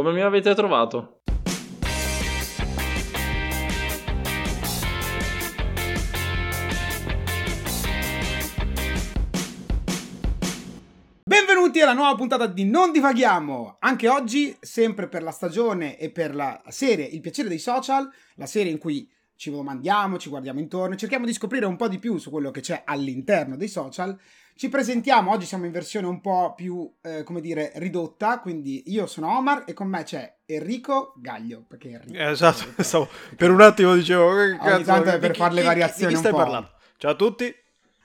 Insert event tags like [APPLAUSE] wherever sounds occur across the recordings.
Come mi avete trovato? Benvenuti alla nuova puntata di Non divaghiamo. Anche oggi, sempre per la stagione e per la serie Il piacere dei social, la serie in cui ci domandiamo, ci guardiamo intorno, cerchiamo di scoprire un po' di più su quello che c'è all'interno dei social. Ci presentiamo, oggi siamo in versione un po' più, eh, come dire, ridotta, quindi io sono Omar e con me c'è Enrico Gaglio, perché Enrico. Eh, esatto, stavo, per un attimo dicevo che Ogni cazzo, tanto è per chi- fare le chi- variazioni Di chi un stai po'. parlando? Ciao a tutti.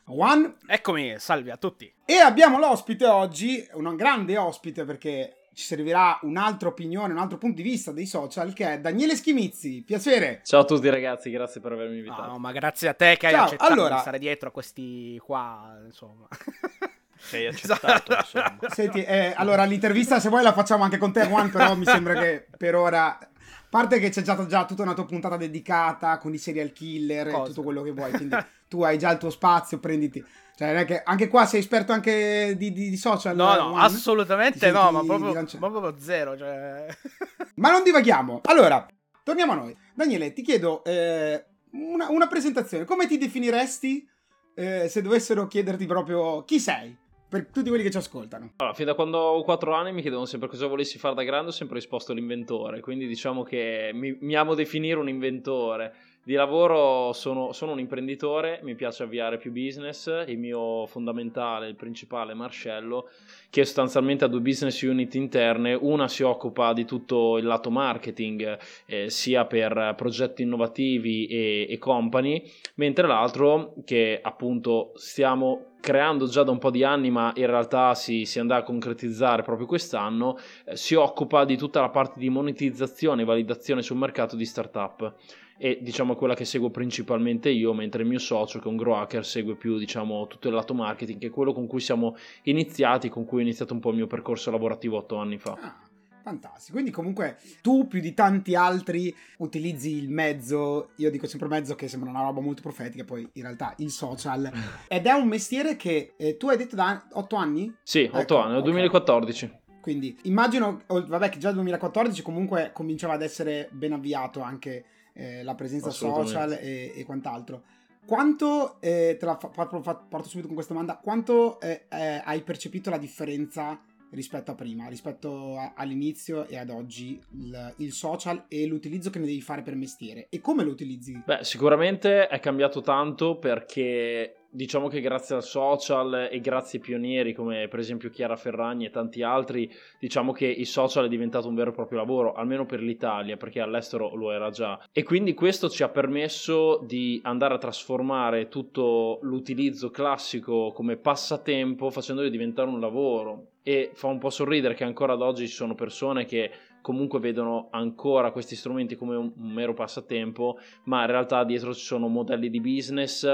One. Eccomi, salve a tutti. E abbiamo l'ospite oggi, un grande ospite perché ci servirà un'altra opinione, un altro punto di vista dei social, che è Daniele Schimizzi. Piacere. Ciao a tutti ragazzi, grazie per avermi invitato. No, ma grazie a te che hai Ciao, accettato allora- di stare dietro a questi qua, insomma. [LAUGHS] Sei accettato, insomma. Senti, eh, allora l'intervista se vuoi la facciamo anche con te, Juan, però mi sembra che per ora... A parte che c'è già, già tutta una tua puntata dedicata con i serial killer e Cosa? tutto quello che vuoi, quindi tu hai già il tuo spazio, prenditi... Cioè, non è che anche qua sei esperto anche di, di- di social? No, no, Juan? assolutamente Ti no, ma proprio, ma proprio zero, cioè... [LAUGHS] Ma non divaghiamo. Allora, torniamo a noi. Daniele, ti chiedo eh, una, una presentazione. Come ti definiresti eh, se dovessero chiederti proprio chi sei? Per tutti quelli che ci ascoltano. Allora, fin da quando ho 4 anni mi chiedono sempre cosa volessi fare da grande, ho sempre risposto l'inventore, quindi diciamo che mi, mi amo definire un inventore. Di lavoro sono, sono un imprenditore, mi piace avviare più business, il mio fondamentale, il principale è Marcello, che sostanzialmente ha due business unit interne, una si occupa di tutto il lato marketing, eh, sia per progetti innovativi e, e company, mentre l'altro che appunto stiamo creando già da un po' di anni, ma in realtà si, si andrà a concretizzare proprio quest'anno, eh, si occupa di tutta la parte di monetizzazione e validazione sul mercato di startup. E diciamo quella che seguo principalmente io, mentre il mio socio, che è un grow hacker, segue più diciamo tutto il lato marketing, che è quello con cui siamo iniziati, con cui ho iniziato un po' il mio percorso lavorativo otto anni fa. Ah, fantastico. Quindi comunque tu più di tanti altri utilizzi il mezzo, io dico sempre mezzo che sembra una roba molto profetica, poi in realtà il social. [LAUGHS] Ed è un mestiere che eh, tu hai detto da 8 anni? Sì, otto Ecco, anni, nel ok. 2014. Quindi immagino, oh, vabbè, che già nel 2014 comunque cominciava ad essere ben avviato anche eh, la presenza social e, e quant'altro. Quanto, eh, te la fa- fa- porto subito con questa domanda, quanto eh, eh, hai percepito la differenza rispetto a prima, rispetto a- all'inizio e ad oggi, il, il social e l'utilizzo che ne devi fare per mestiere? E come lo utilizzi? Beh, sicuramente è cambiato tanto perché diciamo che grazie al social e grazie ai pionieri come per esempio Chiara Ferragni e tanti altri, diciamo che il social è diventato un vero e proprio lavoro, almeno per l'Italia, perché all'estero lo era già. E quindi questo ci ha permesso di andare a trasformare tutto l'utilizzo classico come passatempo facendolo diventare un lavoro. E fa un po' sorridere che ancora ad oggi ci sono persone che comunque vedono ancora questi strumenti come un, mero passatempo, ma in realtà dietro ci sono modelli di business,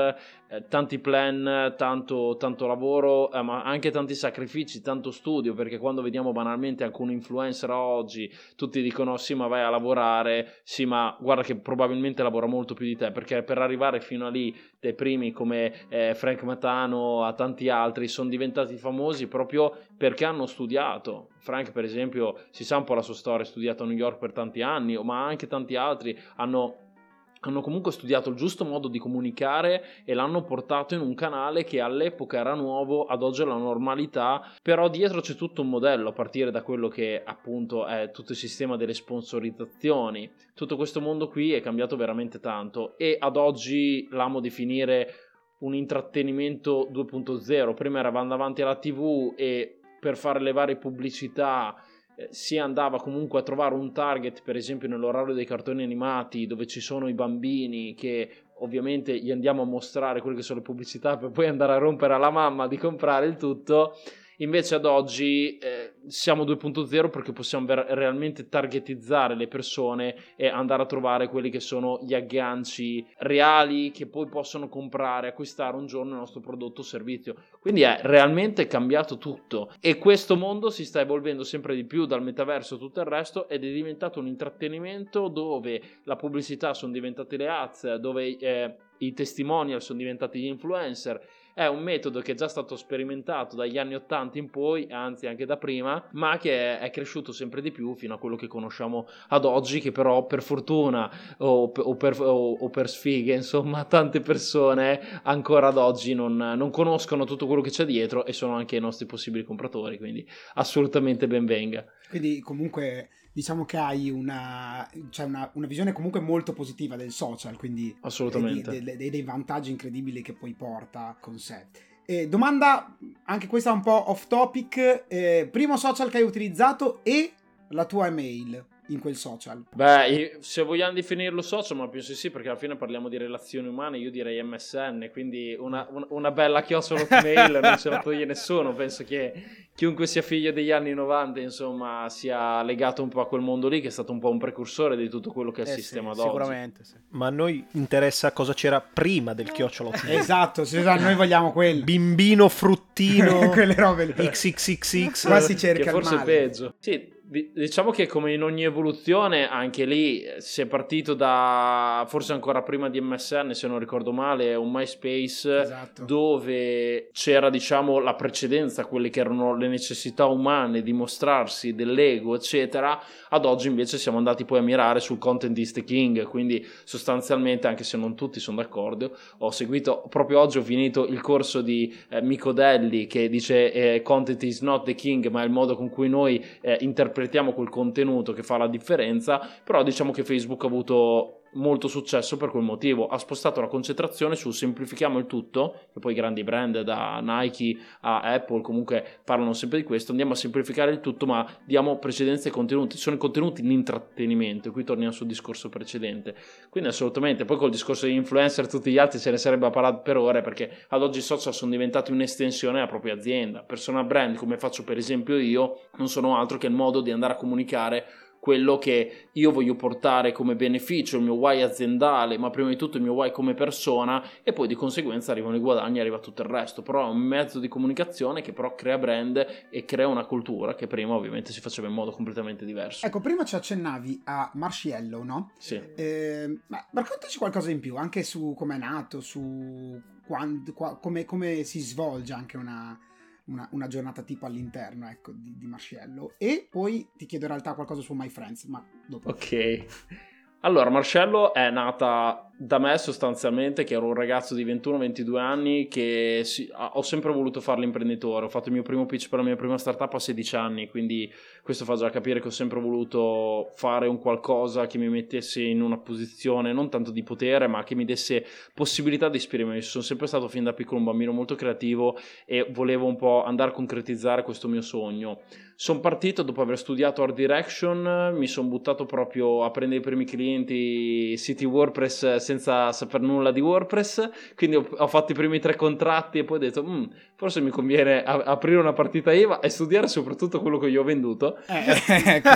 eh, tanti plan, tanto, tanto lavoro, eh, ma anche tanti sacrifici, tanto studio, perché quando vediamo banalmente alcun influencer oggi, tutti dicono sì ma vai a lavorare, sì ma guarda che probabilmente lavora molto più di te, perché per arrivare fino a lì dei primi come eh, Frank Matano a tanti altri sono diventati famosi proprio perché hanno studiato. Frank, per esempio, si sa un po' la sua storia, ha studiato a New York per tanti anni, ma anche tanti altri hanno hanno comunque studiato il giusto modo di comunicare e l'hanno portato in un canale che all'epoca era nuovo, ad oggi è la normalità, però dietro c'è tutto un modello a partire da quello che appunto è tutto il sistema delle sponsorizzazioni. Tutto questo mondo qui è cambiato veramente tanto e ad oggi l'amo definire un intrattenimento 2.0. Prima eravamo davanti alla TV e per fare le varie pubblicità si andava comunque a trovare un target, per esempio nell'orario dei cartoni animati, dove ci sono i bambini che ovviamente gli andiamo a mostrare quelle che sono le pubblicità per poi andare a rompere alla mamma di comprare il tutto. Invece ad oggi eh, siamo 2.0 perché possiamo ver- realmente targetizzare le persone e andare a trovare quelli che sono gli agganci reali che poi possono comprare, acquistare un giorno il nostro prodotto o servizio. Quindi è realmente cambiato tutto e questo mondo si sta evolvendo sempre di più dal metaverso e tutto il resto ed è diventato un intrattenimento dove la pubblicità sono diventate le ads, dove eh, i testimonial sono diventati gli influencer è un metodo che è già stato sperimentato dagli anni 80 in poi, anzi anche da prima, ma che è, cresciuto sempre di più fino a quello che conosciamo ad oggi, che però per fortuna o, o, per, o, o per, sfighe, insomma, [LAUGHS] tante persone ancora ad oggi non, non, conoscono tutto quello che c'è dietro e sono anche i nostri possibili compratori, quindi assolutamente ben venga. Quindi comunque diciamo che hai una, cioè una, una, visione comunque molto positiva del social, quindi assolutamente dei, dei, dei vantaggi incredibili che poi porta con sé. Eh, domanda, anche questa un po' off topic, eh, primo social che hai utilizzato e la tua email in quel social? Beh, se vogliamo definirlo social, ma penso sì, perché alla fine parliamo di relazioni umane, io direi MSN, quindi una, una bella chiocciola mail non ce la toglie nessuno, penso che chiunque sia figlio degli anni 90, insomma, sia legato un po' a quel mondo lì, che è stato un po' un precursore di tutto quello che è il eh sistema sì, d'oggi. Sicuramente, sì. Ma a noi interessa cosa c'era prima del chiocciola [LAUGHS] Esatto, noi vogliamo quello. Bimbino, fruttino, [LAUGHS] quelle robe lì. XXXX. Qua si cerca che forse il male. peggio. Sì, Diciamo che come in ogni evoluzione, anche lì si è partito da forse ancora prima di MSN, se non ricordo male, un MySpace esatto. dove c'era, diciamo, la precedenza, quelle che erano le necessità umane di mostrarsi, dell'ego, eccetera. Ad oggi invece siamo andati poi a mirare sul content is the king, quindi sostanzialmente, anche se non tutti sono d'accordo, ho seguito proprio oggi ho finito il corso di eh, Mico Delli che dice eh, content is not the king, ma è il modo con cui noi eh, interpretiamo interpretiamo quel contenuto che fa la differenza, però diciamo che Facebook ha avuto molto successo per quel motivo. Ha spostato la concentrazione sul semplifichiamo il tutto, che poi i grandi brand da Nike a Apple comunque parlano sempre di questo, andiamo a semplificare il tutto ma diamo precedenza ai contenuti, sono i contenuti in intrattenimento, e qui torniamo sul discorso precedente. Quindi assolutamente, poi col discorso di influencer tutti gli altri se ne sarebbe parlato per ore perché ad oggi i social sono diventati un'estensione della propria azienda. Personal brand come faccio per esempio io non sono altro che il modo di andare a comunicare quello che io voglio portare come beneficio, il mio why aziendale, ma prima di tutto il mio why come persona e poi di conseguenza arrivano i guadagni e arriva tutto il resto. Però è un mezzo di comunicazione che però crea brand e crea una cultura che prima ovviamente si faceva in modo completamente diverso. Ecco, prima ci accennavi a Marciello, no? Sì. Eh, ma raccontaci qualcosa in più, anche su come è nato, su quando, qua, come, come si svolge anche una una, una giornata tipo all'interno ecco, di, di Marcello. E poi ti chiedo in realtà qualcosa su My Friends, ma dopo. Ok. Allora, Marcello è nata da me sostanzialmente, che ero un ragazzo di 21-22 anni, che si, ho sempre voluto fare l'imprenditore. Ho fatto il mio primo pitch per la mia prima startup a 16 anni, quindi questo fa già capire che ho sempre voluto fare un qualcosa che mi mettesse in una posizione non tanto di potere, ma che mi desse possibilità di esprimermi. Sono sempre stato fin da piccolo un bambino molto creativo e volevo un po' andare a concretizzare questo mio sogno. Sono partito dopo aver studiato Art Direction, mi sono buttato proprio a prendere i primi clienti City WordPress senza saper nulla di WordPress, quindi ho, ho fatto i primi tre contratti e poi ho detto mm, forse mi conviene a- aprire una partita IVA e studiare soprattutto quello che io ho venduto. Eh, ecco.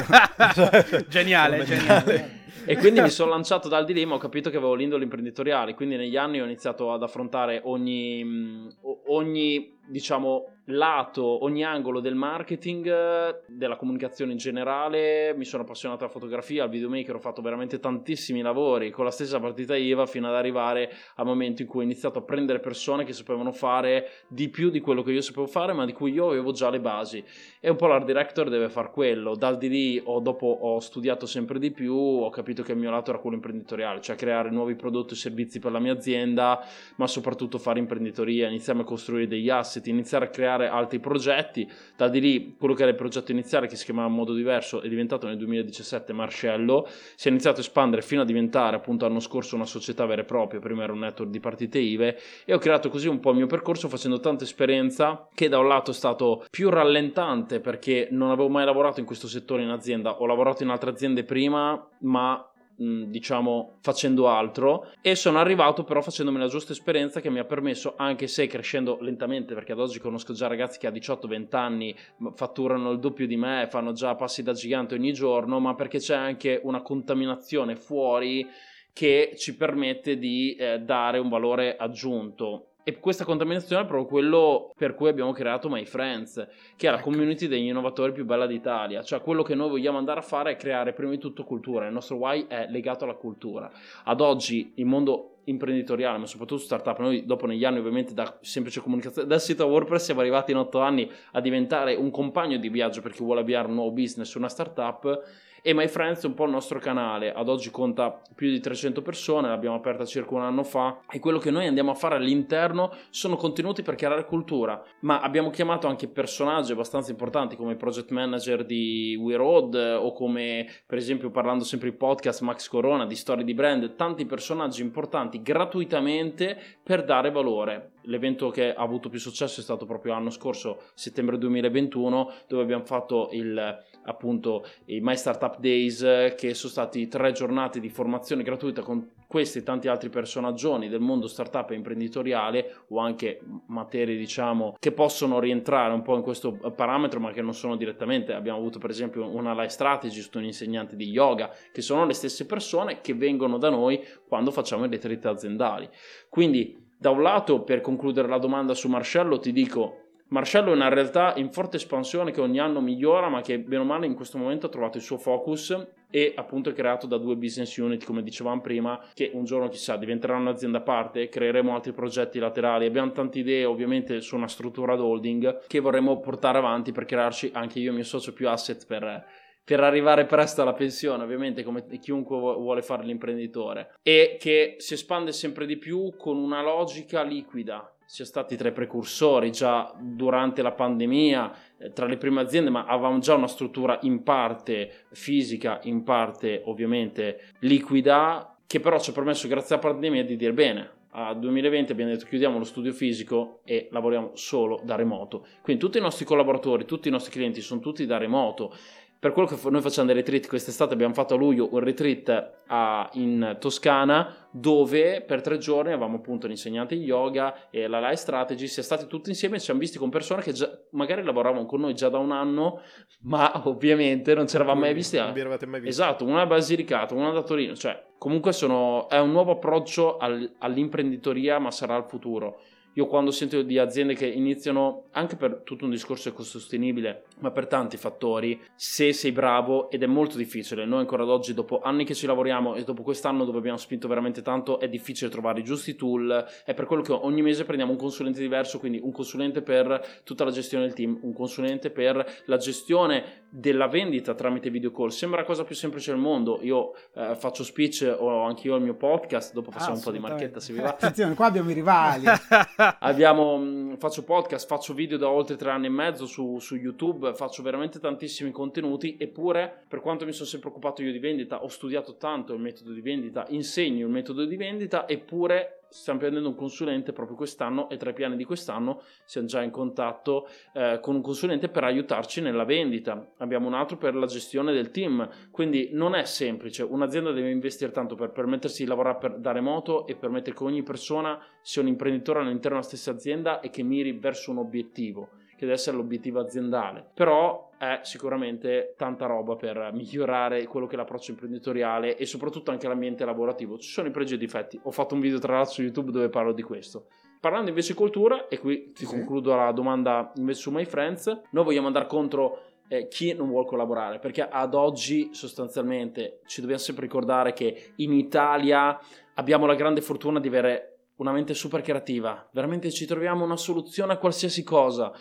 [LAUGHS] geniale, geniale. E quindi mi sono lanciato dal dilemma, ho capito che avevo l'indole imprenditoriale, quindi negli anni ho iniziato ad affrontare ogni, mm, ogni diciamo lato, ogni angolo del marketing, della comunicazione in generale, mi sono appassionato alla fotografia, al videomaker, ho fatto veramente tantissimi lavori con la stessa partita IVA fino ad arrivare al momento in cui ho iniziato a prendere persone che sapevano fare di più di quello che io sapevo fare, ma di cui io avevo già le basi. E un po' l'art director deve far quello. Dal di lì ho, dopo ho studiato sempre di più, ho capito che il mio lato era quello imprenditoriale, cioè creare nuovi prodotti e servizi per la mia azienda, ma soprattutto fare imprenditoria, iniziare a costruire degli asset, iniziare a creare creare altri progetti. Da di lì, quello che era il progetto iniziale, che si chiamava in modo diverso, è diventato nel 2017 Marcello. Si è iniziato a espandere fino a diventare, appunto, l'anno scorso una società vera e propria. Prima era un network di partite IVE. E ho creato così un po' il mio percorso facendo tanta esperienza, che da un lato è stato più rallentante perché non avevo mai lavorato in questo settore in azienda. Ho lavorato in altre aziende prima, ma diciamo facendo altro. E sono arrivato però facendomi la giusta esperienza che mi ha permesso anche se crescendo lentamente perché ad oggi conosco già ragazzi che a 18-20 anni fatturano il doppio di me fanno già passi da gigante ogni giorno ma perché c'è anche una contaminazione fuori che ci permette di eh, dare un valore aggiunto e questa contaminazione è proprio quello per cui abbiamo creato My Friends, che è la ecco. community degli innovatori più bella d'Italia. Cioè, quello che noi vogliamo andare a fare è creare prima di tutto cultura. Il nostro why è legato alla cultura. Ad oggi il mondo imprenditoriale, ma soprattutto startup. Noi dopo negli anni ovviamente da semplice comunicazione, dal sito WordPress siamo arrivati in otto anni a diventare un compagno di viaggio per chi vuole avviare un nuovo business, una startup e My Friends è un po' il nostro canale, ad oggi conta più di 300 persone, l'abbiamo aperta circa un anno fa. E quello che noi andiamo a fare all'interno sono contenuti per creare cultura, ma abbiamo chiamato anche personaggi abbastanza importanti come project manager di We Road o come per esempio parlando sempre in podcast Max Corona di storie di brand, tanti personaggi importanti gratuitamente per dare valore. L'evento che ha avuto più successo è stato proprio l'anno scorso, settembre 2021, dove abbiamo fatto il appunto i My Startup Days che sono stati tre giornate di formazione gratuita con questi e tanti altri personaggioni del mondo startup e imprenditoriale o anche materie diciamo che possono rientrare un po' in questo parametro ma che non sono direttamente. Abbiamo avuto per esempio una life strategist un insegnante di yoga che sono le stesse persone che vengono da noi quando facciamo le retreat aziendali. Quindi da un lato per concludere la domanda su Marcello ti dico Marcello è una realtà in forte espansione che ogni anno migliora, ma che bene o male in questo momento ha trovato il suo focus e appunto è creato da due business unit, come dicevamo prima, che un giorno chissà diventeranno un'azienda a parte, creeremo altri progetti laterali. Abbiamo tante idee ovviamente su una struttura holding che vorremmo portare avanti per crearci anche io e mio socio più asset per per arrivare presto alla pensione, ovviamente come chiunque vuole fare l'imprenditore, e che si espande sempre di più con una logica liquida, sia stati tra i precursori già durante la pandemia, eh, tra le prime aziende, ma avevamo già una struttura in parte fisica, in parte ovviamente liquida, che però ci ha permesso grazie alla pandemia di dire bene, a 2020 abbiamo detto chiudiamo lo studio fisico e lavoriamo solo da remoto. Quindi tutti i nostri collaboratori, tutti i nostri clienti sono tutti da remoto per quello che noi facciamo dei retreat quest'estate abbiamo fatto a luglio un retreat a, in Toscana dove per tre giorni avevamo appunto l'insegnante di yoga e la life strategy siamo stati tutti insieme e ci siamo visti con persone che già, magari lavoravano con noi già da un anno ma ovviamente non ci eravamo mai visti non vi eravate mai visti. Esatto una a Basilicata una da Torino cioè comunque sono, è un nuovo approccio al, all'imprenditoria ma sarà il futuro io quando sento di aziende che iniziano, anche per tutto un discorso ecosostenibile, ma per tanti fattori, se sei bravo, ed è molto difficile, noi ancora ad oggi, dopo anni che ci lavoriamo e dopo quest'anno dove abbiamo spinto veramente tanto, è difficile trovare i giusti tool, è per quello che ogni mese prendiamo un consulente diverso, quindi un consulente per tutta la gestione del team, un consulente per la gestione della vendita tramite video call. Sembra la cosa più semplice del mondo, io eh, faccio speech, ho anche io il mio podcast, dopo facciamo un po' di marchetta se vi va. [LAUGHS] Attenzione, qua abbiamo i rivali. [LAUGHS] [LAUGHS] Abbiamo, mm, faccio podcast, faccio video da oltre tre anni e mezzo su, su, YouTube, faccio veramente tantissimi contenuti, eppure per quanto mi sono sempre occupato io di vendita, ho studiato tanto il metodo di vendita, insegno il metodo di vendita, eppure stiamo prendendo un consulente proprio quest'anno e tra i piani di quest'anno siamo già in contatto eh, con un consulente per aiutarci nella vendita. Abbiamo un altro per la gestione del team, quindi non è semplice. Un'azienda deve investire tanto per permettersi di lavorare per, da remoto e permettere che ogni persona sia un imprenditore all'interno della stessa azienda e che miri verso un obiettivo che deve essere l'obiettivo aziendale. Però è sicuramente tanta roba per migliorare quello che è l'approccio imprenditoriale e soprattutto anche l'ambiente lavorativo. Ci sono i pregi e i difetti. Ho fatto un video tra l'altro su YouTube dove parlo di questo. Parlando invece di cultura, e qui ti sì. concludo la domanda invece su My Friends, noi vogliamo andare contro eh, chi non vuole collaborare, perché ad oggi sostanzialmente ci dobbiamo sempre ricordare che in Italia abbiamo la grande fortuna di avere una mente super creativa, veramente ci troviamo una soluzione a qualsiasi cosa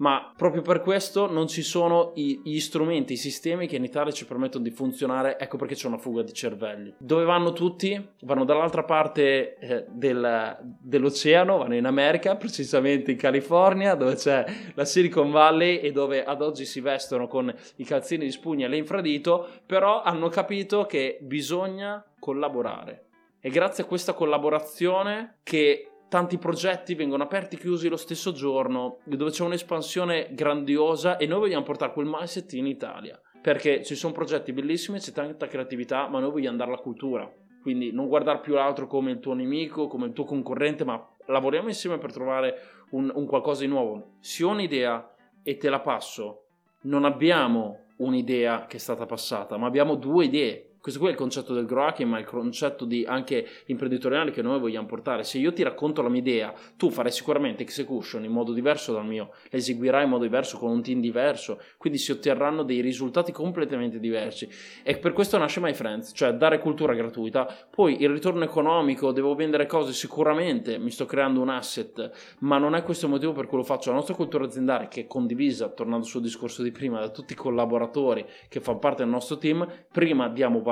ma proprio per questo non ci sono i, gli strumenti, i sistemi che in Italia ci permettono di funzionare, ecco perché c'è una fuga di cervelli. Dove vanno tutti? Vanno dall'altra parte eh, del, dell'oceano, vanno in America, precisamente in California, dove c'è la Silicon Valley e dove ad oggi si vestono con i calzini di spugna e l'infradito, però hanno capito che bisogna collaborare. È grazie a questa collaborazione che tanti progetti vengono aperti e chiusi lo stesso giorno, dove c'è un'espansione grandiosa e noi vogliamo portare quel mindset in Italia. Perché ci sono progetti bellissimi, c'è tanta creatività, ma noi vogliamo dare la cultura. Quindi non guardare più l'altro come il tuo nemico, come il tuo concorrente, ma lavoriamo insieme per trovare un, un qualcosa di nuovo. Se ho un'idea e te la passo, non abbiamo un'idea che è stata passata, ma abbiamo due idee Questo qui è il concetto del grow hacking, ma è il concetto anche imprenditoriale che noi vogliamo portare. Se io ti racconto la mia idea, tu farai sicuramente execution in modo diverso dal mio, la eseguirai in modo diverso, con un team diverso, quindi si otterranno dei risultati completamente diversi. E per questo nasce My Friends, cioè dare cultura gratuita. Poi il ritorno economico, devo vendere cose, sicuramente mi sto creando un asset, ma non è questo il motivo per cui lo faccio. La nostra cultura aziendale, che è condivisa, tornando sul discorso di prima, da tutti i collaboratori che fanno parte del nostro team, prima diamo valore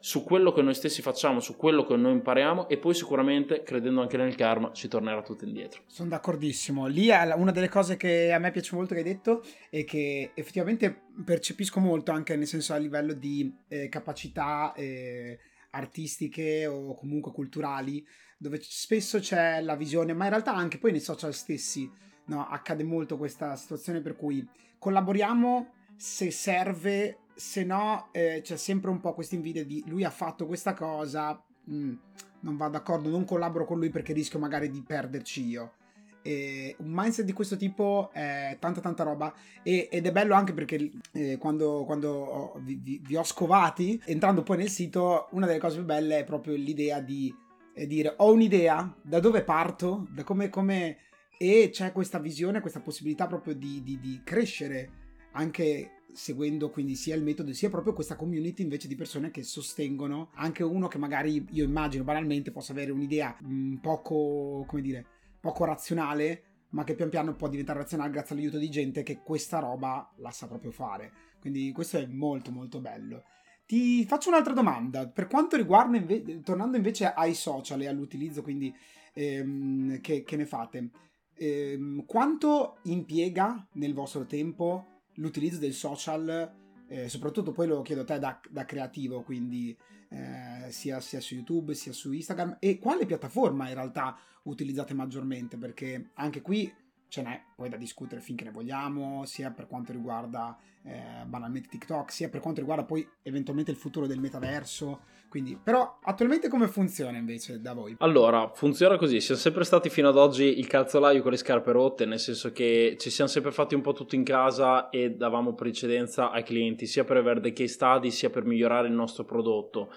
su quello che noi stessi facciamo, su quello che noi impariamo e poi sicuramente, credendo anche nel karma, ci tornerà tutto indietro. Sono d'accordissimo. Lì una delle cose che a me piace molto che hai detto e che effettivamente percepisco molto anche nel senso a livello di eh, capacità eh, artistiche o comunque culturali, dove spesso c'è la visione, ma in realtà anche poi nei social stessi no, accade molto questa situazione per cui collaboriamo se serve se no eh, c'è sempre un po' questa invidia di lui ha fatto questa cosa, mh, mm, non va d'accordo, non collaboro con lui perché rischio magari di perderci io. E un mindset di questo tipo è tanta tanta roba e, ed è bello anche perché eh, quando, quando ho, vi, vi, vi, ho scovati entrando poi nel sito una delle cose più belle è proprio l'idea di eh, dire ho un'idea da dove parto da come, come e c'è questa visione questa possibilità proprio di, di, di crescere anche seguendo quindi sia il metodo sia proprio questa community invece di persone che sostengono anche uno che magari io immagino banalmente possa avere un'idea mm, poco come dire poco razionale ma che pian piano può diventare razionale grazie all'aiuto di gente che questa roba la sa proprio fare. Quindi questo è molto molto bello. Ti faccio un'altra domanda. Per quanto riguarda inve- tornando invece ai social e all'utilizzo quindi ehm, che, che, ne fate ehm, quanto impiega nel vostro tempo l'utilizzo del social, eh, soprattutto poi lo chiedo a te da, da creativo, quindi eh, sia, sia, su YouTube sia su Instagram, e quale piattaforma in realtà utilizzate maggiormente? Perché anche qui ce n'è poi da discutere finché ne vogliamo, sia per quanto riguarda eh, banalmente TikTok, sia per quanto riguarda poi eventualmente il futuro del metaverso. Quindi, però attualmente come funziona invece da voi? Allora, funziona così, siamo sempre stati fino ad oggi il calzolaio con le scarpe rotte, nel senso che ci siamo sempre fatti un po' tutto in casa e davamo precedenza ai clienti, sia per avere dei case study, sia per migliorare il nostro prodotto.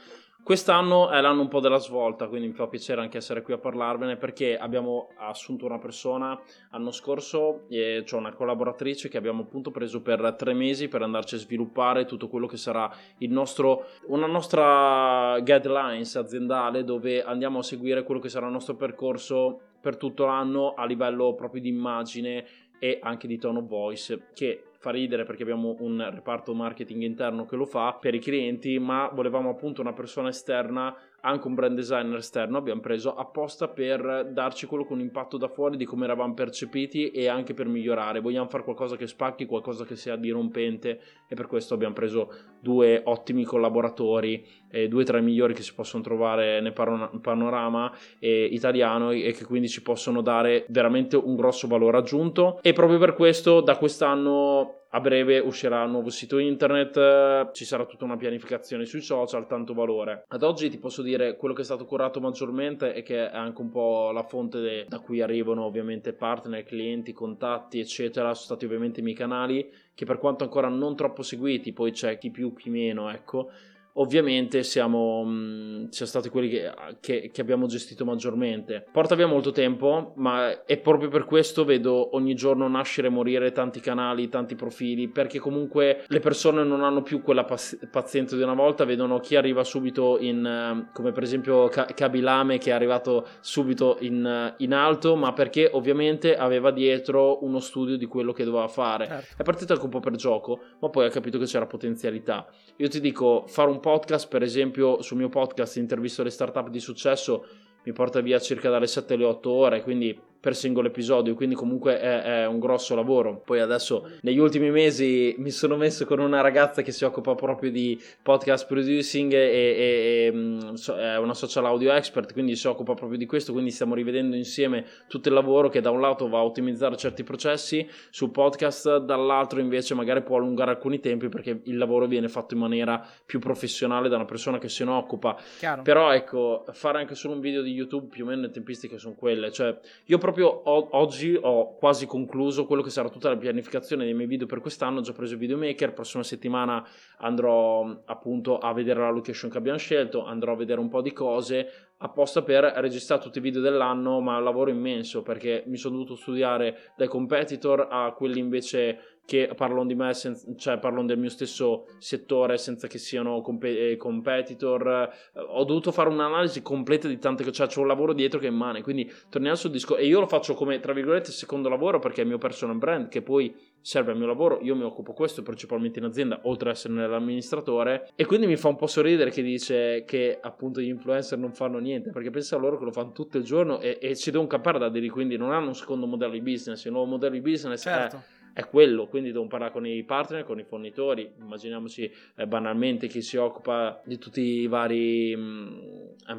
Quest'anno è l'anno un po' della svolta, quindi mi fa piacere anche essere qui a parlarvene perché abbiamo assunto una persona l'anno scorso, e cioè una collaboratrice che abbiamo appunto preso per tre mesi per andarci a sviluppare tutto quello che sarà il nostro, una nostra guidelines aziendale dove andiamo a seguire quello che sarà il nostro percorso per tutto l'anno a livello proprio di immagine e anche di tone of voice che fa ridere perché abbiamo un reparto marketing interno che lo fa per i clienti, ma volevamo appunto una persona esterna anche un brand designer esterno abbiamo preso apposta per darci quello con impatto da fuori di come eravamo percepiti e anche per migliorare. Vogliamo fare qualcosa che spacchi, qualcosa che sia dirompente e per questo abbiamo preso due ottimi collaboratori, eh, due tra i migliori che si possono trovare nel panorama eh, italiano e che quindi ci possono dare veramente un grosso valore aggiunto e proprio per questo da quest'anno a breve uscirà un nuovo sito internet, ci sarà tutta una pianificazione sui social, tanto valore. Ad oggi ti posso dire quello che è stato curato maggiormente e che è anche un po' la fonte de- da cui arrivano ovviamente partner, clienti, contatti, eccetera, sono stati ovviamente i miei canali che per quanto ancora non troppo seguiti, poi c'è chi più, chi meno, ecco ovviamente siamo, mh, mm, siamo stati quelli che, che, che, abbiamo gestito maggiormente. Porta via molto tempo, ma è proprio per questo vedo ogni giorno nascere e morire tanti canali, tanti profili, perché comunque le persone non hanno più quella pazienza di una volta, vedono chi arriva subito in, come per esempio Kabilame che è arrivato subito in, in, alto, ma perché ovviamente aveva dietro uno studio di quello che doveva fare. Certo. È partito anche un po' per gioco, ma poi ha capito che c'era potenzialità. Io ti dico, fare un podcast, per esempio, sul mio podcast intervisto le startup di successo, mi porta via circa dalle 7 alle 8 ore, quindi per singolo episodio, quindi comunque è, è, un grosso lavoro. Poi adesso negli ultimi mesi mi sono messo con una ragazza che si occupa proprio di podcast producing e, e, e mm, è una social audio expert, quindi si occupa proprio di questo, quindi stiamo rivedendo insieme tutto il lavoro che da un lato va a ottimizzare certi processi sul podcast, dall'altro invece magari può allungare alcuni tempi perché il lavoro viene fatto in maniera più professionale da una persona che se ne occupa. Chiaro. Però ecco, fare anche solo un video di YouTube più o meno le tempistiche sono quelle, cioè io proprio proprio o- oggi ho quasi concluso quello che sarà tutta la pianificazione dei miei video per quest'anno. Ho già preso il videomaker. Prossima settimana andrò appunto a vedere la location che abbiamo scelto. Andrò a vedere un po' di cose apposta per registrare tutti i video dell'anno. Ma lavoro immenso perché mi sono dovuto studiare dai competitor a quelli invece che parlano di me, sen- cioè parlano del mio stesso settore senza che siano compe- eh, competitor. Eh, ho dovuto fare un'analisi completa di tante cose, cioè c'è un lavoro dietro che è immane. Quindi torniamo sul discorso. E io lo faccio come tra virgolette secondo lavoro perché è il mio personal brand che poi serve al mio lavoro. Io mi occupo questo principalmente in azienda, oltre ad essere l'amministratore. E quindi mi fa un po' sorridere che dice che appunto gli influencer non fanno niente perché pensa loro che lo fanno tutto il giorno e, e ci devono campare da dire quindi non hanno un secondo modello di business. Il nuovo modello di business Certo. è quello, quindi devo parlare con i partner, con i fornitori, immaginiamoci eh, banalmente chi si occupa di tutti i vari mh,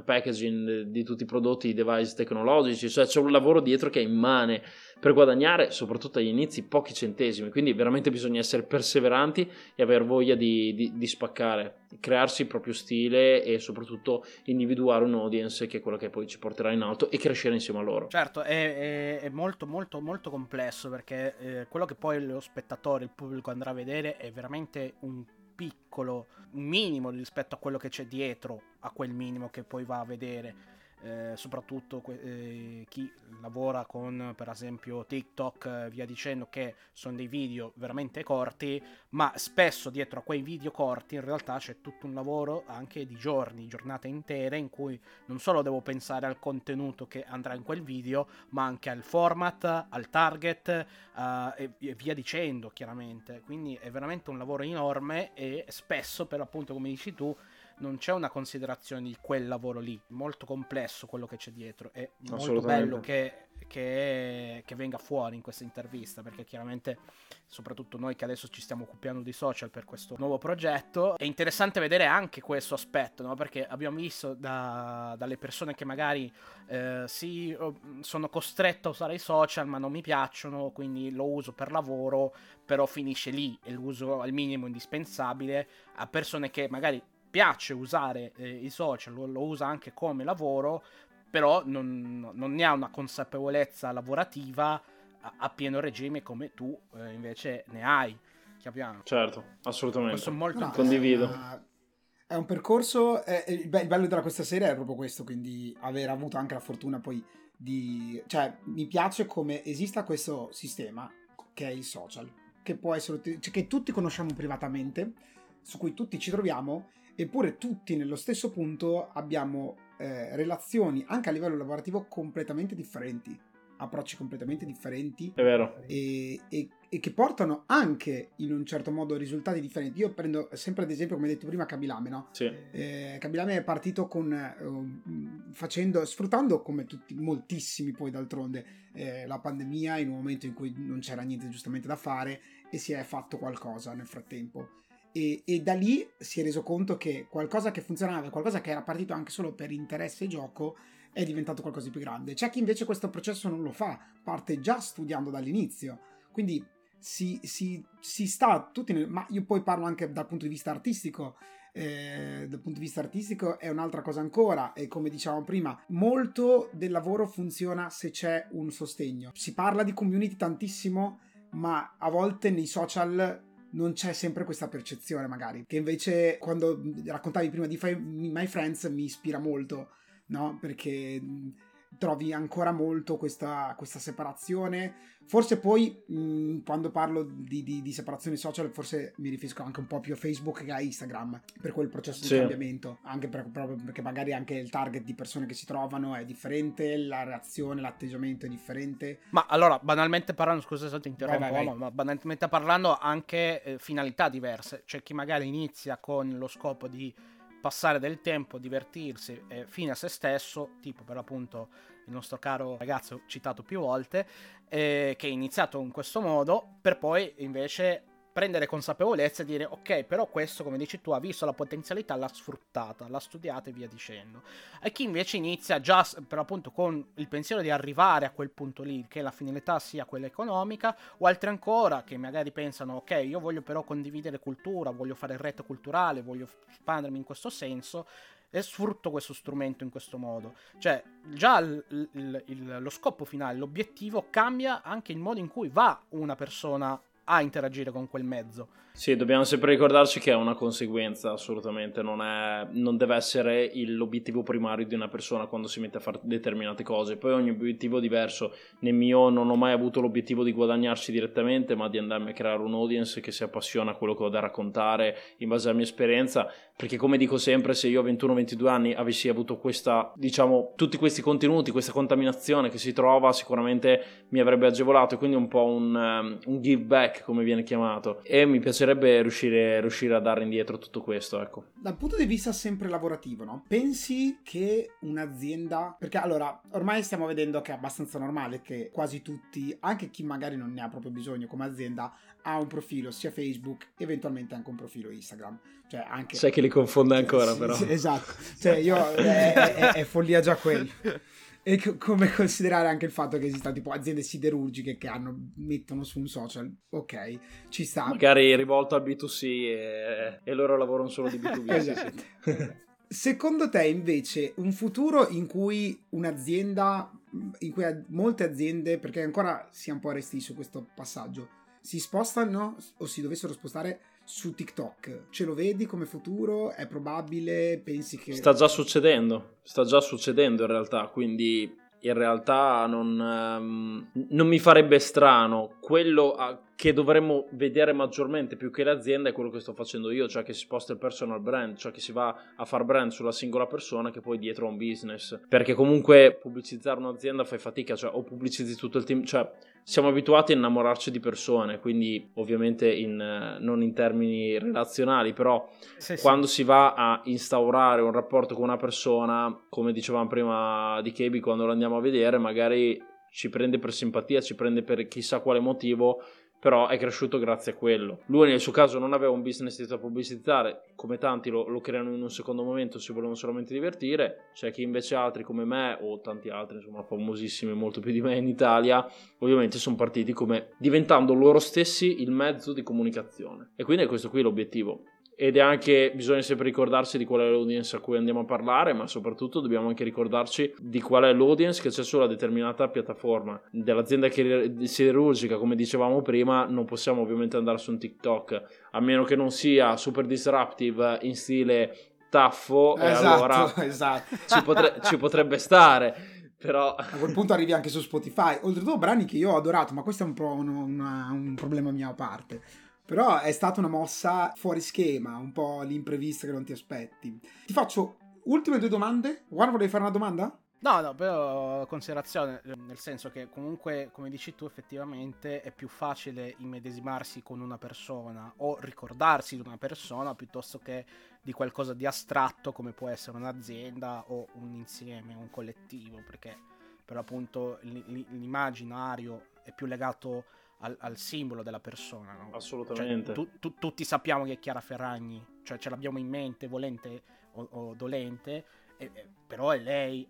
unpackaging, di tutti i prodotti, i device tecnologici, cioè c'è un lavoro dietro che è immane per guadagnare, soprattutto agli inizi, pochi centesimi, quindi veramente bisogna essere perseveranti e aver voglia di, di- di spaccare, crearsi il proprio stile e soprattutto individuare un audience che è quello che poi ci porterà in alto e crescere insieme a loro. Certo, è, è- è molto molto molto complesso perché eh, quello che poi lo spettatore, il pubblico andrà a vedere è veramente un piccolo, minimo rispetto a quello che c'è dietro a quel minimo che poi va a vedere. Eh, soprattutto eh, chi lavora con per esempio TikTok eh, via dicendo che sono dei video veramente corti ma spesso dietro a quei video corti in realtà c'è tutto un lavoro anche di giorni, giornate intere in cui non solo devo pensare al contenuto che andrà in quel video, ma anche al format, al target e, e via dicendo, chiaramente. Quindi è veramente un lavoro enorme e spesso, per appunto, come dici tu, non c'è una considerazione di quel lavoro lì. Molto complesso quello che c'è dietro. È molto bello che, che, che venga fuori in questa intervista, perché chiaramente, soprattutto noi che adesso ci stiamo occupando di social per questo nuovo progetto, è interessante vedere anche questo aspetto, no? Perché abbiamo visto da- dalle persone che magari eh, sì, sono costretto a usare i social, ma non mi piacciono, quindi lo uso per lavoro, però finisce lì e lo uso al minimo indispensabile, a persone che magari piace usare eh, i social, lo, lo usa anche come lavoro, però non, non ne ha una consapevolezza lavorativa a, a pieno regime come tu eh, invece ne hai. Capiamo? Certo, assolutamente. Questo è molto No. Condivido. È, una- è un percorso. è- il be- il bello della questa serie è proprio questo, quindi aver avuto anche la fortuna poi di. Cioè, mi piace come esista questo sistema che è il social, che può essere cioè, che tutti conosciamo privatamente, su cui tutti ci troviamo, eppure tutti nello stesso punto abbiamo eh, relazioni anche a livello lavorativo completamente differenti, approcci completamente differenti È vero. e, e- e che portano anche in un certo modo risultati differenti. Io prendo sempre ad esempio, come hai detto prima, Kabilame, no? Sì. Eh, Kabilame è partito con eh, facendo, sfruttando come tutti, moltissimi poi d'altronde eh, la pandemia in un momento in cui non c'era niente giustamente da fare e si è fatto qualcosa nel frattempo. E, e da lì si è reso conto che qualcosa che funzionava, qualcosa che era partito anche solo per interesse e gioco, è diventato qualcosa di più grande. C'è chi invece questo processo non lo fa, parte già studiando dall'inizio. Quindi si, si- si sta tutti nel, ma io poi parlo anche dal punto di vista artistico eh, dal punto di vista artistico è un'altra cosa ancora e come dicevamo prima molto del lavoro funziona se c'è un sostegno si parla di community tantissimo ma a volte nei social non c'è sempre questa percezione magari che invece quando raccontavi prima di My Friends mi ispira molto no? Perché mh, trovi ancora molto questa, questa separazione Forse poi mh, quando parlo di, di- di separazione social, forse mi riferisco anche un po' più a Facebook che a Instagram per quel processo Sì. di cambiamento. Anche per- proprio perché magari anche il target di persone che si trovano è differente, la reazione, l'atteggiamento è differente. Ma allora, banalmente parlando, scusa se ti interrompo, Vai, vai, ma- vai. ma banalmente parlando anche eh, finalità diverse. C'è chi magari inizia con lo scopo di passare del tempo, divertirsi, eh, fine a se stesso, tipo per l'appunto il nostro caro ragazzo citato più volte, eh, che è iniziato in questo modo, per poi invece prendere consapevolezza e dire ok, però questo, come dici tu, ha visto la potenzialità, l'ha sfruttata, l'ha studiata e via dicendo. E chi invece inizia già per appunto con il pensiero di arrivare a quel punto lì, che la finalità sia quella economica, o altri ancora che magari pensano ok, io voglio però condividere cultura, voglio fare rete culturale, voglio espandermi in questo senso, e sfrutto questo strumento in questo modo. Cioè, già il, il, il, lo scopo finale, l'obiettivo cambia anche il modo in cui va una persona a interagire con quel mezzo. Sì, dobbiamo sempre ricordarci che è una conseguenza, assolutamente, non, è, non deve essere l'obiettivo primario di una persona quando si mette a fare determinate cose. Poi ogni obiettivo è diverso. Nel mio non ho mai avuto l'obiettivo di guadagnarci direttamente, ma di andarmi a creare un audience che si appassiona a quello che ho da raccontare in base alla mia esperienza. Perché come dico sempre, se io a 21-22 anni avessi avuto questa, diciamo, tutti questi contenuti, questa contaminazione che si trova, sicuramente mi avrebbe agevolato. Quindi un po' un, um, un give back, come viene chiamato. E mi piacerebbe piacerebbe riuscire, riuscire, a dare indietro tutto questo, ecco. Dal punto di vista sempre lavorativo, no? Pensi che un'azienda... Perché allora, ormai stiamo vedendo che è abbastanza normale che quasi tutti, anche chi magari non ne ha proprio bisogno come azienda, ha un profilo sia Facebook, eventualmente anche un profilo Instagram. Cioè anche... Sai che li confonde ancora, sì, però. Sì, esatto. Cioè io... è, è, è follia già quello. [LAUGHS] E co- come [LAUGHS] considerare anche il fatto che esistano tipo aziende siderurgiche che hanno, mettono su un social, ok, ci sta. Magari rivolto al B2C e, e loro lavorano solo di B2B. [LAUGHS] esatto. Secondo te invece un futuro in cui un'azienda, in cui molte aziende, perché ancora si è un po' resti su questo passaggio, si spostano o si dovessero spostare su TikTok. Ce lo vedi come futuro? È probabile? Pensi che... Sta già succedendo, sta già succedendo in realtà, quindi in realtà non, um, non mi farebbe strano. Quello a, che dovremmo vedere maggiormente più che l'azienda è quello che sto facendo io, cioè che si sposta il personal brand, cioè che si va a far brand sulla singola persona che poi dietro ha un business. Perché comunque pubblicizzare un'azienda fai fatica, cioè o pubblicizzi tutto il team, cioè siamo abituati a innamorarci di persone, quindi ovviamente in, non in termini relazionali, però sì, quando sì. si va a instaurare un rapporto con una persona, come dicevamo prima di Kebi quando lo andiamo a vedere, magari ci prende per simpatia, ci prende per chissà quale motivo però è cresciuto grazie a quello. Lui nel suo caso non aveva un business da pubblicizzare, come tanti lo, lo, creano in un secondo momento, si volevano solamente divertire, c'è chi invece altri come me o tanti altri, insomma famosissimi molto più di me in Italia, ovviamente sono partiti come diventando loro stessi il mezzo di comunicazione. E quindi è questo qui l'obiettivo ed è anche bisogna sempre ricordarsi di qual è l'audience a cui andiamo a parlare, ma soprattutto dobbiamo anche ricordarci di qual è l'audience che c'è sulla determinata piattaforma. Dell'azienda siderurgica, come dicevamo prima, non possiamo ovviamente andare su un TikTok, a meno che non sia super disruptive in stile taffo, esatto, e allora [LAUGHS] esatto. ci, potre- ci potrebbe stare. Però... A quel punto arrivi anche su Spotify. Oltretutto brani che io ho adorato, ma questo è un, po' un, una, un problema mio a parte. Però è stata una mossa fuori schema, un po' l'imprevista che non ti aspetti. Ti faccio ultime due domande. Guarda, volevi fare una domanda? No, no, però considerazione, nel senso che comunque, come dici tu, effettivamente è più facile immedesimarsi con una persona o ricordarsi di una persona piuttosto che di qualcosa di astratto come può essere un'azienda o un insieme, un collettivo, perché per appunto l'immaginario è più legato al, al simbolo della persona. No? Assolutamente. Cioè, tu, tu, tutti sappiamo che è Chiara Ferragni, cioè ce l'abbiamo in mente, volente o, o dolente, e, e, però è lei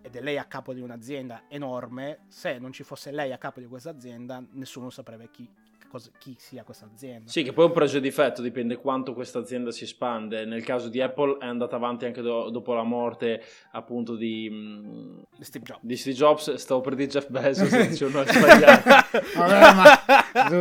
ed è lei a capo di un'azienda enorme. Se non ci fosse lei a capo di questa azienda, nessuno saprebbe chi, cosa, chi sia questa azienda. Sì, che poi è un pregio difetto, dipende quanto questa azienda si espande. Nel caso di Apple è andata avanti anche do, dopo la morte appunto di, mm, Steve Jobs. Di Steve Jobs, stavo per dire Jeff Bezos, [LAUGHS] cioè non è sbagliato. Vabbè, ma...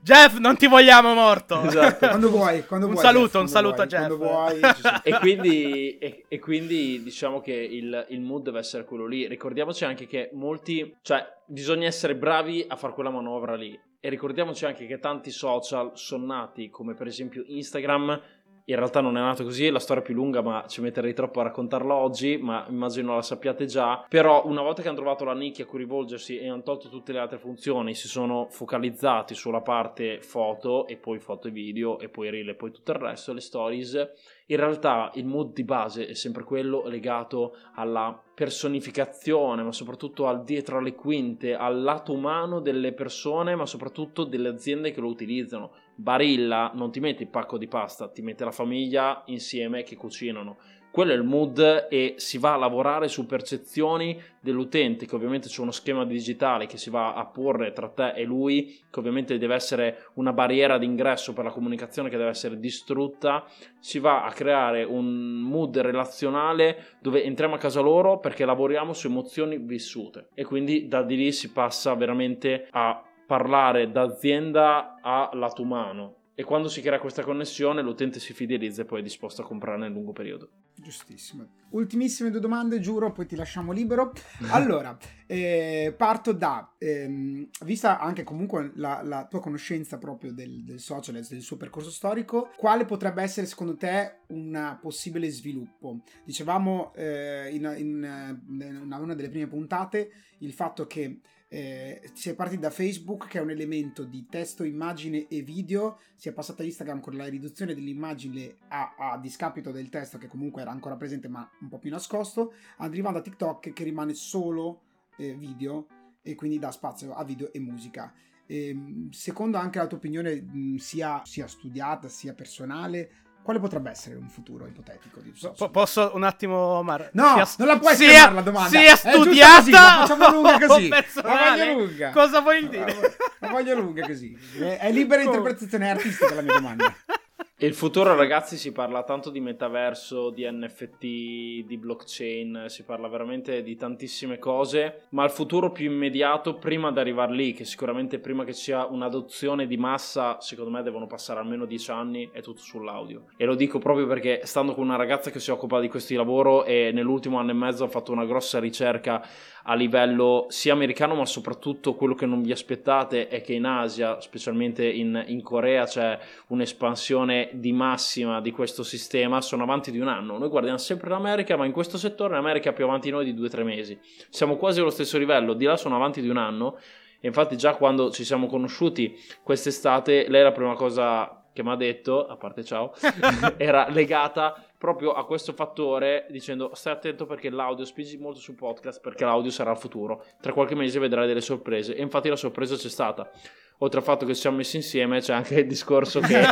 Jeff, non ti vogliamo morto. Esatto. quando vuoi, quando un vuoi. Saluto, Jeff, un saluto vuoi, a Jeff. Vuoi, e, quindi, e, e, quindi diciamo che il, il mood deve essere quello lì. Ricordiamoci anche che molti, cioè bisogna essere bravi a fare quella manovra lì e ricordiamoci anche che tanti social sono nati, come per esempio Instagram, in realtà non è nato così, è la storia più lunga, ma ci metterei troppo a raccontarla oggi, ma immagino la sappiate già. Però una volta che hanno trovato la nicchia a cui rivolgersi e hanno tolto tutte le altre funzioni, si sono focalizzati sulla parte foto e poi foto e video e poi reel e poi tutto il resto, le stories in realtà il mood di base è sempre quello legato alla personificazione, ma soprattutto al dietro alle quinte, al lato umano delle persone, ma soprattutto delle aziende che lo utilizzano. Barilla non ti mette il pacco di pasta, ti mette la famiglia insieme che cucinano. quello è il mood e si va a lavorare su percezioni dell'utente, che ovviamente c'è uno schema digitale che si va a porre tra te e lui, che ovviamente deve essere una barriera d'ingresso per la comunicazione che deve essere distrutta, si va a creare un mood relazionale dove entriamo a casa loro perché lavoriamo su emozioni vissute e quindi da di lì si passa veramente a parlare d'azienda a lato umano e quando si crea questa connessione l'utente si fidelizza e poi è disposto a comprare nel lungo periodo. Giustissimo. Ultimissime due domande, giuro, poi ti lasciamo libero. [LAUGHS] Allora, eh, parto da, ehm, vista anche comunque la, la, tua conoscenza proprio del, del social del suo percorso storico, quale potrebbe essere secondo te un possibile sviluppo? Dicevamo eh, in, in, in una delle prime puntate il fatto che eh, si è partiti da Facebook che è un elemento di testo, immagine e video, si è passata a Instagram con la riduzione dell'immagine a, a, discapito del testo che comunque era ancora presente ma un po' più nascosto, arrivando a TikTok che rimane solo eh, video e quindi dà spazio a video e musica. E, ehm, secondo anche la tua opinione mh, sia, sia studiata sia personale, quale potrebbe essere un futuro ipotetico di P- posso un attimo, Mar? No, sia, non la puoi sia, la domanda. Sia studiata così, la facciamo lunga [LAUGHS] così. La voglio lunga. Cosa vuoi dire? La voglio lunga così. È libera interpretazione artistica la mia domanda. [LAUGHS] Il futuro, ragazzi, si parla tanto di metaverso, di NFT, di blockchain, si parla veramente di tantissime cose, ma il futuro più immediato, prima di arrivare lì, che sicuramente prima che sia un'adozione di massa, secondo me devono passare almeno dieci anni, è tutto sull'audio. E lo dico proprio perché stando con una ragazza che si occupa di questo lavoro e nell'ultimo anno e mezzo ha fatto una grossa ricerca a livello sia americano, ma soprattutto quello che non vi aspettate è che in Asia, specialmente in, in Corea, c'è un'espansione di massima di questo sistema sono avanti di un anno. Noi guardiamo sempre l'America, ma in questo settore l'America è più avanti di noi di due o tre mesi. Siamo quasi allo stesso livello, di là sono avanti di un anno. E infatti già quando ci siamo conosciuti quest'estate, lei la prima cosa che mi ha detto, a parte ciao, [LAUGHS] era legata proprio a questo fattore dicendo stai attento perché l'audio spingi molto sul podcast perché l'audio sarà il futuro. Tra qualche mese vedrai delle sorprese e infatti la sorpresa c'è stata oltre al fatto che ci siamo messi insieme, c'è anche il discorso che. [LAUGHS] c'è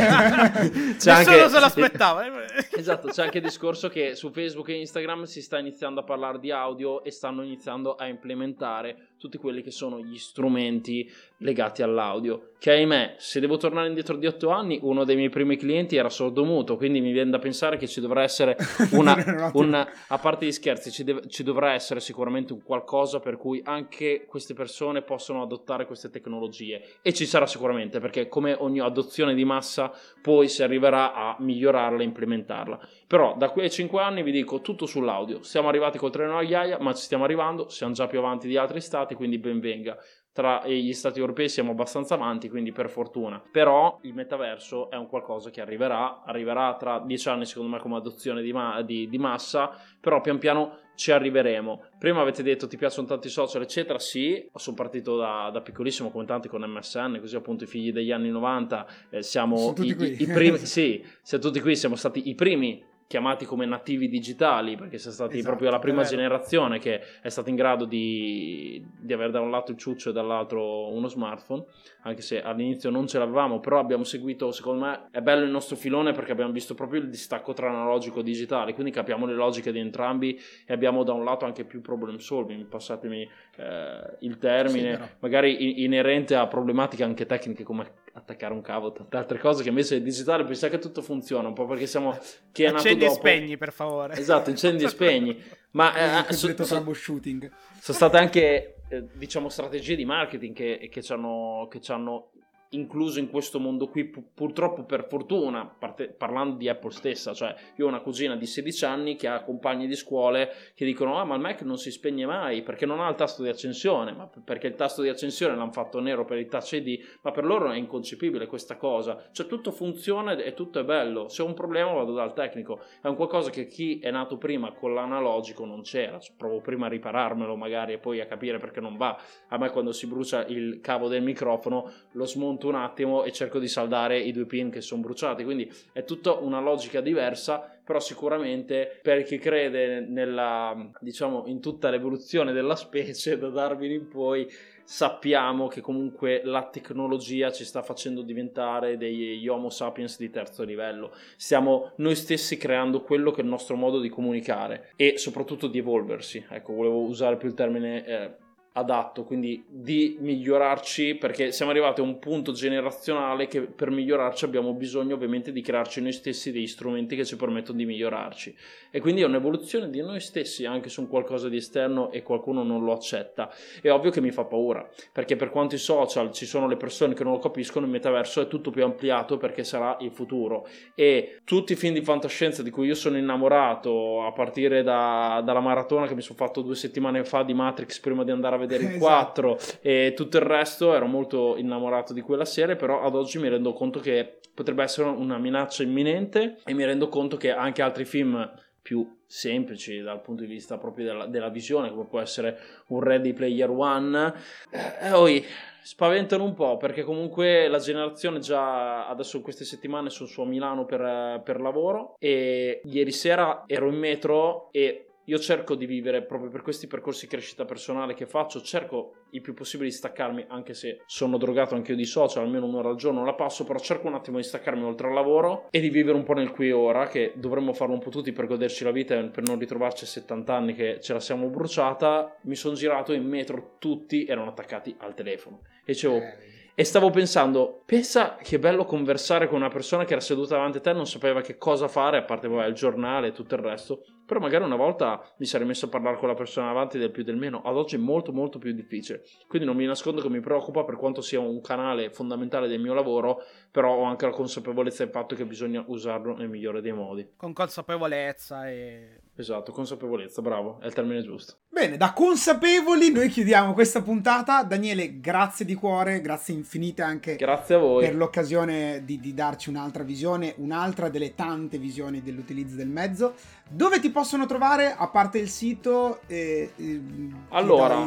Nessuno anche... se l'aspettava. esatto, c'è anche il discorso che su Facebook e Instagram si sta iniziando a parlare di audio e stanno iniziando a implementare tutti quelli che sono gli strumenti legati all'audio. Che ahimè, se devo tornare indietro di otto anni, uno dei miei primi clienti era sordomuto, quindi mi viene da pensare che ci dovrà essere [LAUGHS] una, una a parte gli scherzi, ci, deve, ci, dovrà essere sicuramente un qualcosa per cui anche queste persone possono adottare queste tecnologie e ci sarà sicuramente perché come ogni adozione di massa poi si arriverà a migliorarla e implementarla. Però da qui ai 5 anni vi dico tutto sull'audio. Siamo arrivati col treno a ghiaia, ma ci stiamo arrivando, siamo già più avanti di altri stati, quindi ben venga tra gli stati europei siamo abbastanza avanti, quindi per fortuna. Però il metaverso è un qualcosa che arriverà, arriverà tra dieci anni secondo me come adozione di, ma- di, di massa, però pian piano ci arriveremo. Prima avete detto ti piacciono tanti social, eccetera. Sì, sono partito da, da piccolissimo come tanti con MSN, così appunto i figli degli anni 90 eh, siamo i, i, i, primi. [LAUGHS] sì, siamo tutti qui, siamo stati i primi chiamati come nativi digitali, perché siamo stati esatto, proprio la prima generazione che è stata in grado di, di, avere da un lato il ciuccio e dall'altro uno smartphone, anche se all'inizio non ce l'avevamo, però abbiamo seguito, secondo me, è bello il nostro filone perché abbiamo visto proprio il distacco tra analogico e digitale, quindi capiamo le logiche di entrambi e abbiamo da un lato anche più problem solving, passatemi eh, il termine, sì, magari inerente a problematiche anche tecniche come attaccare un cavo, tante altre cose che invece il digitale pensa che tutto funziona un po' perché siamo chi è nato Accendi dopo. e spegni per favore. Esatto, incendi e spegni. [LAUGHS] Ma eh, so, so. Sono state anche eh, diciamo strategie di marketing che, che, ci hanno, che ci hanno incluso in questo mondo qui, purtroppo per fortuna, parte, parlando di Apple stessa, cioè io ho una cugina di 16 anni che ha compagni di scuole che dicono ah ma il Mac non si spegne mai perché non ha il tasto di accensione, ma perché il tasto di accensione l'hanno fatto nero per il Touch ID, ma per loro è inconcepibile questa cosa, cioè tutto funziona e tutto è bello, se ho un problema vado dal tecnico, è un qualcosa che chi è nato prima con l'analogico non c'era, cioè, provo prima a ripararmelo magari e poi a capire perché non va, a me quando si brucia il cavo del microfono lo smonto smonto un attimo e cerco di saldare i due pin che sono bruciati. Quindi è tutta una logica diversa, però sicuramente per chi crede nella, diciamo, in tutta l'evoluzione della specie da Darwin in poi sappiamo che comunque la tecnologia ci sta facendo diventare degli Homo sapiens di terzo livello. Stiamo noi stessi creando quello che è il nostro modo di comunicare e soprattutto di evolversi. Ecco, volevo usare più il termine eh, adatto, quindi di migliorarci perché siamo arrivati a un punto generazionale che per migliorarci abbiamo bisogno ovviamente di crearci noi stessi degli strumenti che ci permettono di migliorarci e quindi è un'evoluzione di noi stessi anche su un qualcosa di esterno e qualcuno non lo accetta. È ovvio che mi fa paura perché per quanto i social ci sono le persone che non lo capiscono, il metaverso è tutto più ampliato perché sarà il futuro e tutti i film di fantascienza di cui io sono innamorato a partire da, dalla maratona che mi sono fatto due settimane fa di Matrix prima di andare a vedere [LAUGHS] il Esatto. 4 e tutto il resto ero molto innamorato di quella serie però ad oggi mi rendo conto che potrebbe essere una minaccia imminente e mi rendo conto che anche altri film più semplici dal punto di vista proprio della, della visione come può essere un Ready Player One eh, oi, spaventano un po' perché comunque la generazione già adesso in queste settimane sono su a Milano per, per lavoro e ieri sera ero in metro e io cerco di vivere proprio per questi percorsi di crescita personale che faccio, cerco il più possibile di staccarmi, anche se sono drogato anche io di social, almeno un'ora al giorno la passo, però cerco un attimo di staccarmi oltre al lavoro e di vivere un po' nel qui e ora, che dovremmo farlo un po' tutti per goderci la vita e per non ritrovarci a 70 anni che ce la siamo bruciata. Mi sono girato in metro, tutti erano attaccati al telefono e dicevo... Eh, E stavo pensando, pensa che bello conversare con una persona che era seduta davanti a te, non sapeva che cosa fare, a parte vabbè, il giornale e tutto il resto. Però magari una volta mi sarei messo a parlare con la persona davanti del più del meno. Ad oggi è molto molto più difficile. Quindi non mi nascondo che mi preoccupa per quanto sia un canale fondamentale del mio lavoro, però ho anche la consapevolezza del fatto che bisogna usarlo nel migliore dei modi. Con consapevolezza e... Esatto, consapevolezza, bravo, è il termine giusto. Bene, da consapevoli noi chiudiamo questa puntata. Daniele, grazie di cuore, grazie infinite anche Grazie per l'occasione di, di darci un'altra visione, un'altra delle tante visioni dell'utilizzo del mezzo. Dove ti possono trovare, a parte il sito? eh, eh, Allora,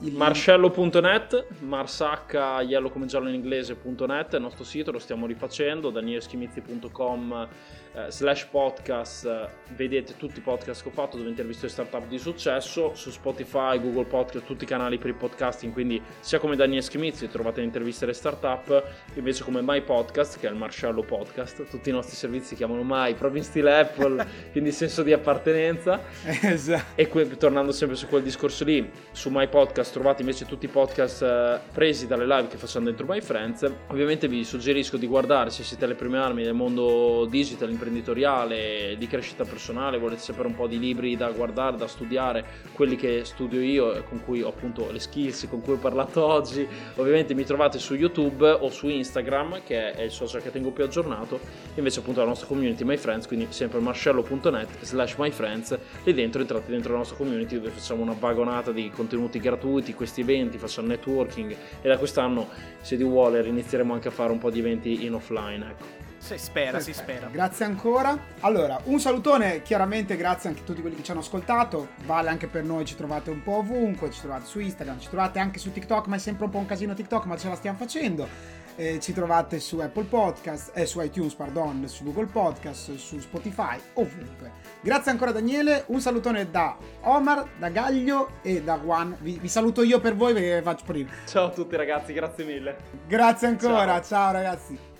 il- Marcello.net, marsacca, yellow come giallo in inglese.net è il nostro sito, lo stiamo rifacendo, danielschimizzi.com eh, slash podcast, eh, vedete tutti i podcast che ho fatto dove intervisto le startup di successo, su Spotify, Google Podcast, tutti i canali per il podcasting, quindi sia come Daniel Schimizzi trovate le interviste alle startup, invece come My Podcast, che è il Marcello Podcast, tutti i nostri servizi si chiamano My, proprio in stile Apple, [LAUGHS] quindi senso di appartenenza. Esatto. E que- tornando sempre su quel discorso lì, su My Podcast trovate invece tutti i podcast eh, presi dalle live che facciamo dentro My Friends. Ovviamente vi suggerisco di guardare se siete alle prime armi del mondo digital, imprenditoriale, di crescita personale, volete sapere un po' di libri da guardare, da studiare, quelli che studio io e con cui ho appunto le skills con cui ho parlato [LAUGHS] oggi. Ovviamente mi trovate su YouTube o su Instagram, che è il social che tengo più aggiornato. Invece appunto la nostra community My Friends, quindi sempre marcello.net slash my friends lì dentro entrate dentro la nostra community dove facciamo una vagonata di contenuti gratuiti, questi eventi, facciamo networking e da quest'anno se Dio vuole inizieremo anche a fare un po' di eventi in offline ecco. Si spera, si Perfetto, spera. Grazie ancora. Allora, un salutone, chiaramente grazie anche a tutti quelli che ci hanno ascoltato. Vale anche per noi, ci trovate un po' ovunque, ci trovate su Instagram, ci trovate anche su TikTok, ma è sempre un po' un casino TikTok, ma ce la stiamo facendo. Eh, ci trovate su Apple Podcast, eh, su iTunes, pardon, su Google Podcast, su Spotify, ovunque. Grazie ancora Daniele, un salutone da Omar, da Gaglio e da Juan. Vi, vi saluto io per voi perché faccio prima. ciao a tutti ragazzi grazie mille Grazie ancora, Ciao. ciao ragazzi.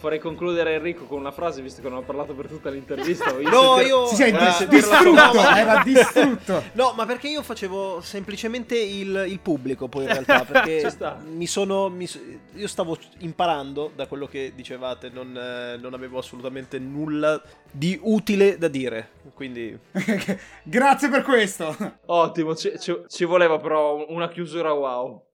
Vorrei concludere Enrico con una frase visto che non ho parlato per tutta l'intervista No, io... Si sei eh, dis- distrutto, no, era distrutto. [LAUGHS] No, ma perché io facevo semplicemente il, il pubblico poi in realtà, [LAUGHS] perché mi sono... mi io stavo imparando da quello che dicevate, non, eh, non avevo assolutamente nulla di utile da dire, quindi... [LAUGHS] Grazie per questo. ottimo ci, ci- ci voleva però una chiusura wow